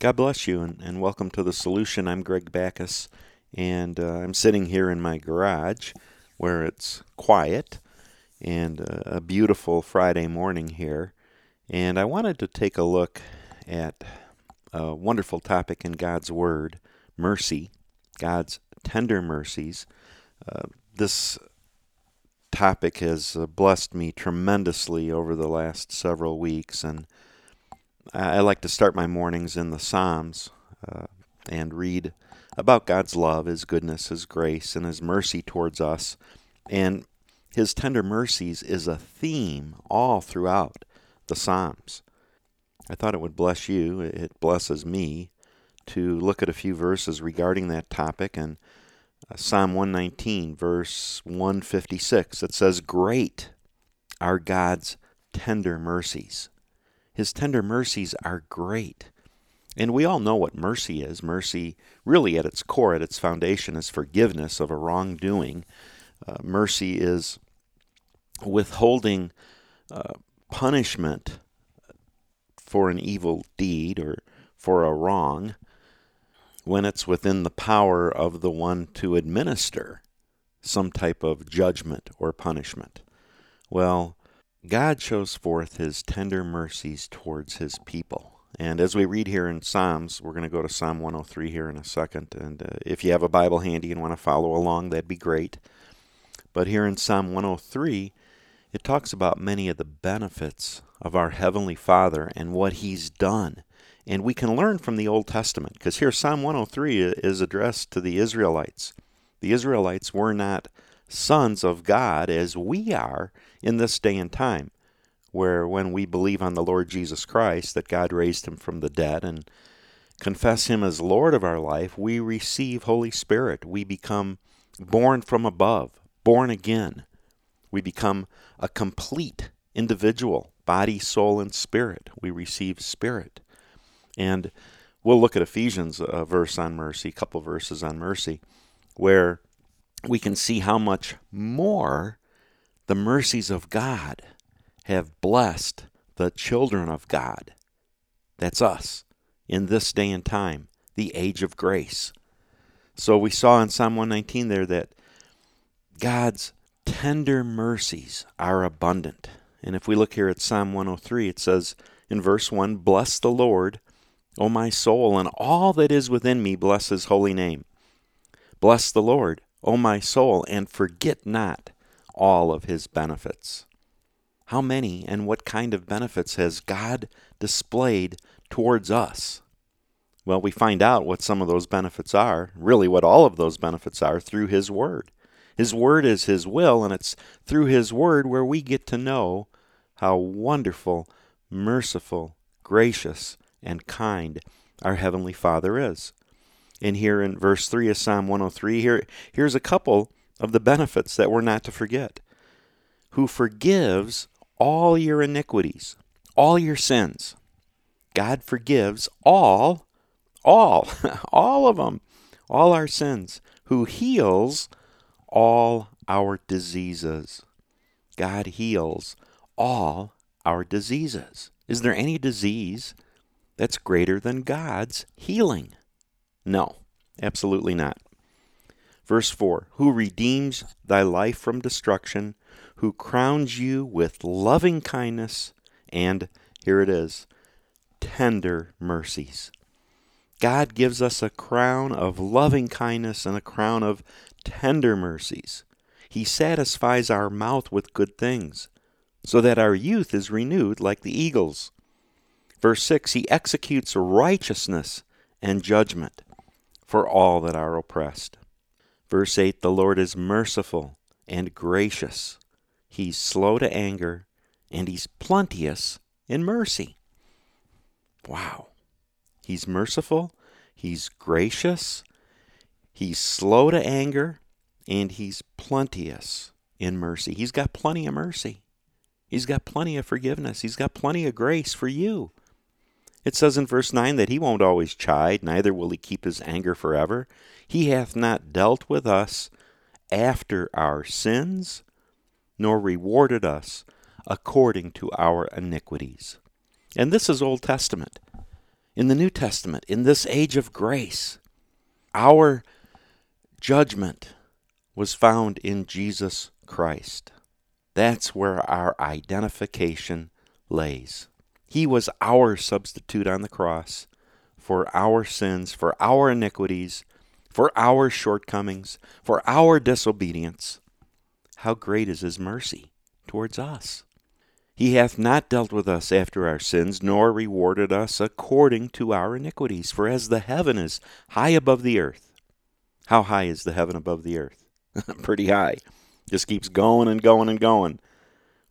God bless you and, and welcome to The Solution. I'm Greg Backus, and uh, I'm sitting here in my garage where it's quiet and uh, a beautiful Friday morning here. And I wanted to take a look at a wonderful topic in God's Word mercy, God's tender mercies. Uh, this topic has uh, blessed me tremendously over the last several weeks, and I like to start my mornings in the Psalms uh, and read about God's love, His goodness, His grace, and His mercy towards us. And His tender mercies is a theme all throughout the Psalms. I thought it would bless you, it blesses me, to look at a few verses regarding that topic. And uh, Psalm 119, verse 156, it says, Great are God's tender mercies. His tender mercies are great. And we all know what mercy is. Mercy, really, at its core, at its foundation, is forgiveness of a wrongdoing. Uh, mercy is withholding uh, punishment for an evil deed or for a wrong when it's within the power of the one to administer some type of judgment or punishment. Well, God shows forth his tender mercies towards his people. And as we read here in Psalms, we're going to go to Psalm 103 here in a second. And uh, if you have a Bible handy and want to follow along, that'd be great. But here in Psalm 103, it talks about many of the benefits of our Heavenly Father and what He's done. And we can learn from the Old Testament, because here Psalm 103 is addressed to the Israelites. The Israelites were not sons of God as we are in this day and time, where when we believe on the Lord Jesus Christ, that God raised him from the dead, and confess him as Lord of our life, we receive Holy Spirit. We become born from above, born again. We become a complete individual, body, soul, and spirit. We receive spirit. And we'll look at Ephesians, a verse on mercy, a couple verses on mercy, where we can see how much more the mercies of God have blessed the children of God. That's us in this day and time, the age of grace. So we saw in Psalm 119 there that God's tender mercies are abundant. And if we look here at Psalm 103, it says in verse 1 Bless the Lord, O my soul, and all that is within me, bless his holy name. Bless the Lord, O my soul, and forget not all of his benefits. How many and what kind of benefits has God displayed towards us? Well, we find out what some of those benefits are, really, what all of those benefits are, through His Word. His Word is His will, and it's through His Word where we get to know how wonderful, merciful, gracious, and kind our Heavenly Father is. And here in verse 3 of Psalm 103, here, here's a couple of the benefits that we're not to forget. Who forgives all your iniquities, all your sins. God forgives all, all, all of them, all our sins. Who heals all our diseases. God heals all our diseases. Is there any disease that's greater than God's healing? No, absolutely not. Verse 4 Who redeems thy life from destruction, who crowns you with loving kindness, and, here it is, tender mercies. God gives us a crown of loving kindness and a crown of tender mercies. He satisfies our mouth with good things, so that our youth is renewed like the eagles. Verse 6 He executes righteousness and judgment for all that are oppressed. Verse 8 The Lord is merciful and gracious. He's slow to anger, and he's plenteous in mercy. Wow. He's merciful, he's gracious, he's slow to anger, and he's plenteous in mercy. He's got plenty of mercy. He's got plenty of forgiveness. He's got plenty of grace for you. It says in verse 9 that he won't always chide, neither will he keep his anger forever. He hath not dealt with us after our sins, nor rewarded us according to our iniquities. And this is Old Testament. In the New Testament, in this age of grace, our judgment was found in Jesus Christ. That's where our identification lays. He was our substitute on the cross for our sins, for our iniquities, for our shortcomings, for our disobedience. How great is his mercy towards us! He hath not dealt with us after our sins, nor rewarded us according to our iniquities. For as the heaven is high above the earth, how high is the heaven above the earth? Pretty high. Just keeps going and going and going.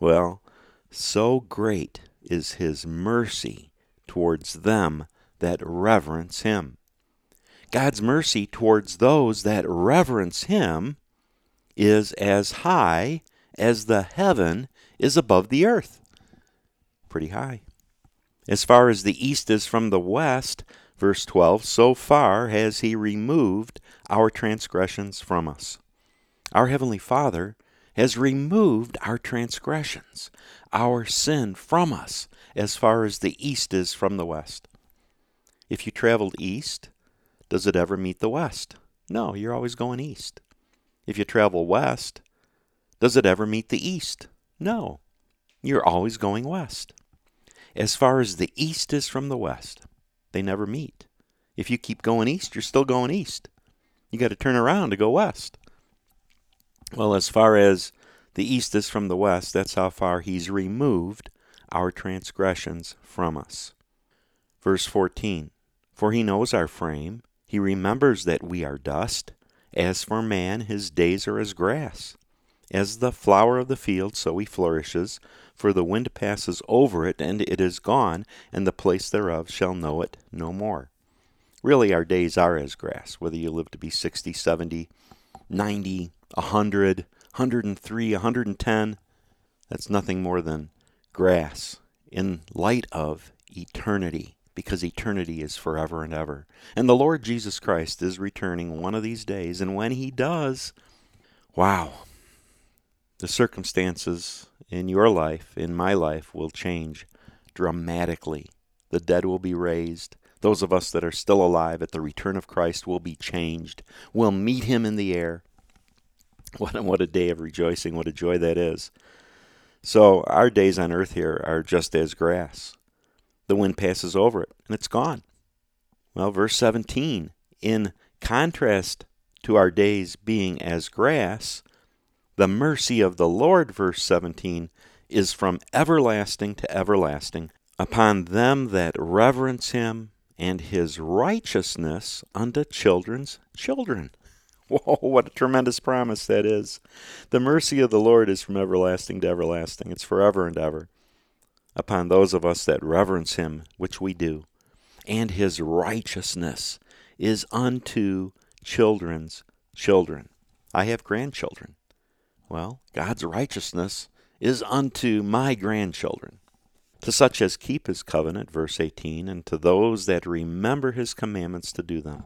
Well, so great is his mercy towards them that reverence him. God's mercy towards those that reverence him is as high as the heaven is above the earth. Pretty high. As far as the east is from the west, verse 12, so far has he removed our transgressions from us. Our Heavenly Father has removed our transgressions, our sin from us, as far as the east is from the west. If you traveled east, does it ever meet the west? No, you're always going east. If you travel west, does it ever meet the east? No, you're always going west. As far as the east is from the west, they never meet. If you keep going east, you're still going east. You got to turn around to go west. Well, as far as the east is from the west, that's how far he's removed our transgressions from us. Verse 14 For he knows our frame, he remembers that we are dust. As for man, his days are as grass. As the flower of the field, so he flourishes. For the wind passes over it, and it is gone, and the place thereof shall know it no more. Really, our days are as grass, whether you live to be 60, 70, 90, 100, 103, 110. That's nothing more than grass in light of eternity, because eternity is forever and ever. And the Lord Jesus Christ is returning one of these days, and when He does, wow, the circumstances in your life, in my life, will change dramatically. The dead will be raised. Those of us that are still alive at the return of Christ will be changed. We'll meet Him in the air. What a, what a day of rejoicing, what a joy that is. So, our days on earth here are just as grass. The wind passes over it, and it's gone. Well, verse 17, in contrast to our days being as grass, the mercy of the Lord, verse 17, is from everlasting to everlasting upon them that reverence him, and his righteousness unto children's children. Whoa, what a tremendous promise that is. The mercy of the Lord is from everlasting to everlasting, it's forever and ever upon those of us that reverence him, which we do. And his righteousness is unto children's children. I have grandchildren. Well, God's righteousness is unto my grandchildren. To such as keep his covenant, verse 18, and to those that remember his commandments to do them.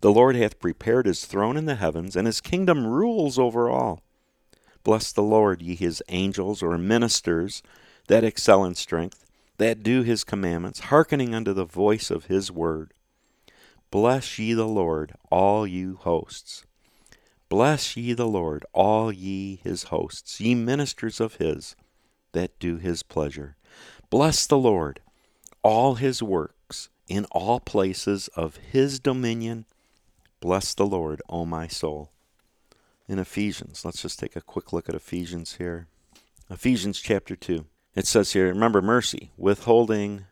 The Lord hath prepared his throne in the heavens, and his kingdom rules over all. Bless the Lord, ye his angels or ministers that excel in strength, that do his commandments, hearkening unto the voice of his word. Bless ye the Lord, all you hosts. Bless ye the Lord, all ye his hosts, ye ministers of his, that do his pleasure. Bless the Lord, all his works, in all places of his dominion Bless the Lord, O my soul. In Ephesians, let's just take a quick look at Ephesians here. Ephesians chapter 2. It says here, remember mercy, withholding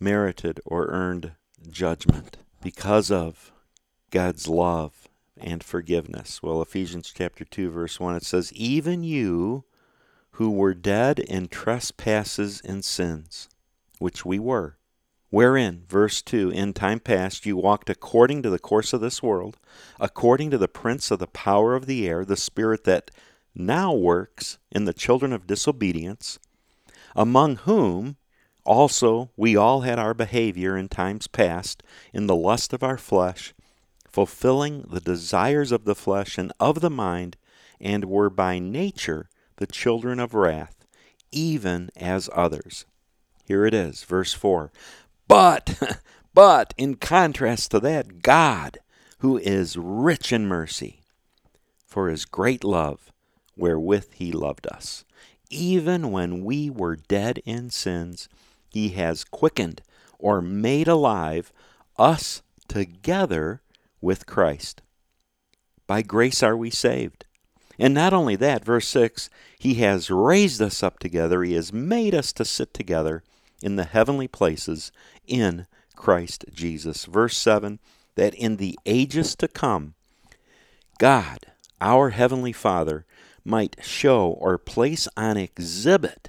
merited or earned judgment because of God's love and forgiveness. Well, Ephesians chapter 2, verse 1, it says, Even you who were dead in trespasses and sins, which we were, Wherein, verse 2, in time past you walked according to the course of this world, according to the prince of the power of the air, the spirit that now works in the children of disobedience, among whom also we all had our behavior in times past in the lust of our flesh, fulfilling the desires of the flesh and of the mind, and were by nature the children of wrath, even as others. Here it is, verse 4. But, But in contrast to that, God, who is rich in mercy, for his great love wherewith he loved us, even when we were dead in sins, he has quickened or made alive us together with Christ. By grace are we saved. And not only that, verse 6 He has raised us up together, He has made us to sit together in the heavenly places in Christ Jesus. Verse 7 That in the ages to come, God, our Heavenly Father, might show or place on exhibit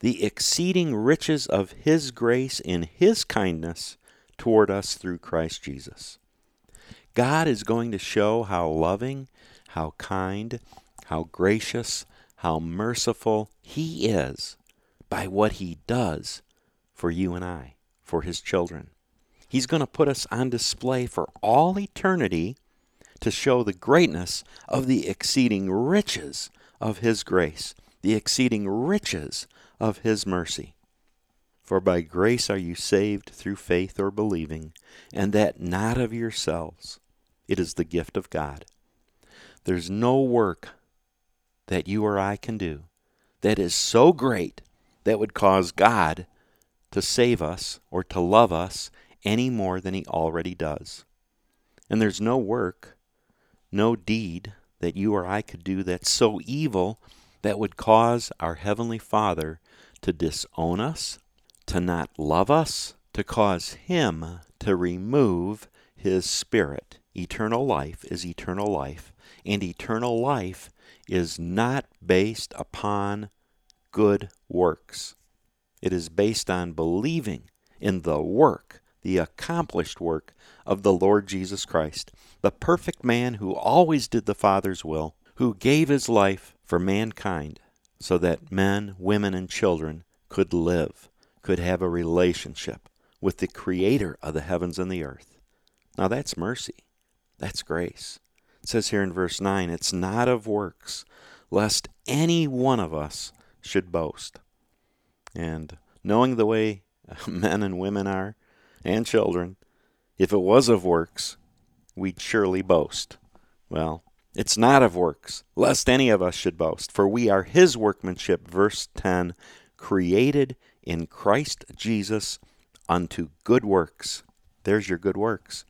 the exceeding riches of His grace in His kindness toward us through Christ Jesus. God is going to show how loving, how kind, how gracious, how merciful He is by what He does for you and I, for His children. He's going to put us on display for all eternity to show the greatness of the exceeding riches of His grace, the exceeding riches of His mercy. For by grace are you saved through faith or believing, and that not of yourselves. It is the gift of God. There's no work that you or I can do that is so great that would cause God to save us or to love us any more than He already does. And there's no work, no deed that you or I could do that's so evil that would cause our Heavenly Father to disown us, to not love us, to cause Him to remove His Spirit. Eternal life is eternal life, and eternal life is not based upon good works. It is based on believing in the work, the accomplished work of the Lord Jesus Christ, the perfect man who always did the Father's will, who gave his life for mankind so that men, women, and children could live, could have a relationship with the Creator of the heavens and the earth. Now that's mercy. That's grace. It says here in verse 9, it's not of works, lest any one of us should boast. And knowing the way men and women are, and children, if it was of works, we'd surely boast. Well, it's not of works, lest any of us should boast, for we are his workmanship, verse 10, created in Christ Jesus unto good works. There's your good works.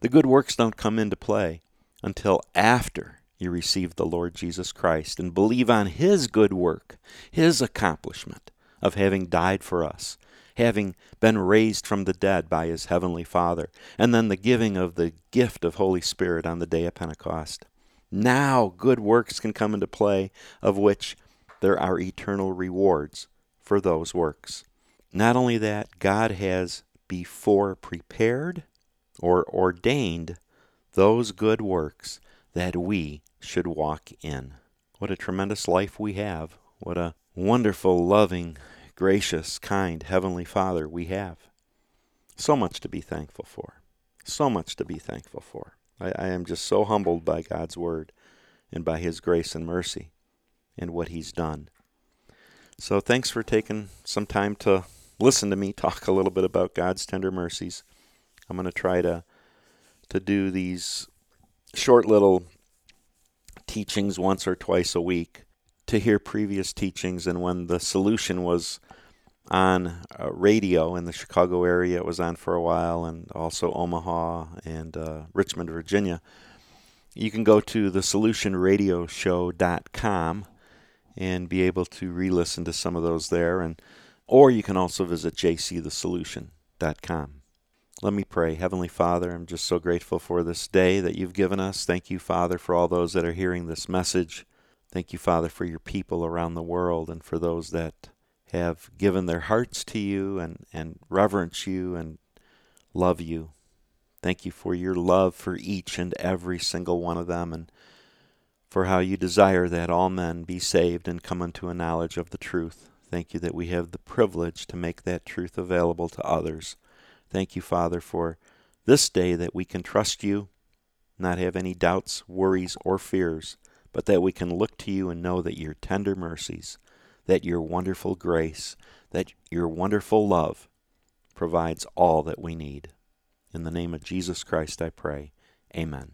The good works don't come into play until after you receive the Lord Jesus Christ and believe on His good work, His accomplishment of having died for us, having been raised from the dead by His Heavenly Father, and then the giving of the gift of Holy Spirit on the day of Pentecost. Now good works can come into play, of which there are eternal rewards for those works. Not only that, God has before prepared or ordained those good works that we should walk in. What a tremendous life we have. What a wonderful, loving, gracious, kind Heavenly Father we have. So much to be thankful for. So much to be thankful for. I, I am just so humbled by God's Word and by His grace and mercy and what He's done. So thanks for taking some time to listen to me talk a little bit about God's tender mercies. I'm going to try to to do these short little teachings once or twice a week to hear previous teachings and when the solution was on uh, radio in the Chicago area it was on for a while and also Omaha and uh, Richmond Virginia you can go to the solutionradioshow.com and be able to re-listen to some of those there and or you can also visit jcthesolution.com let me pray. Heavenly Father, I'm just so grateful for this day that you've given us. Thank you, Father, for all those that are hearing this message. Thank you, Father, for your people around the world and for those that have given their hearts to you and, and reverence you and love you. Thank you for your love for each and every single one of them and for how you desire that all men be saved and come unto a knowledge of the truth. Thank you that we have the privilege to make that truth available to others. Thank you, Father, for this day that we can trust you, not have any doubts, worries, or fears, but that we can look to you and know that your tender mercies, that your wonderful grace, that your wonderful love provides all that we need. In the name of Jesus Christ I pray. Amen.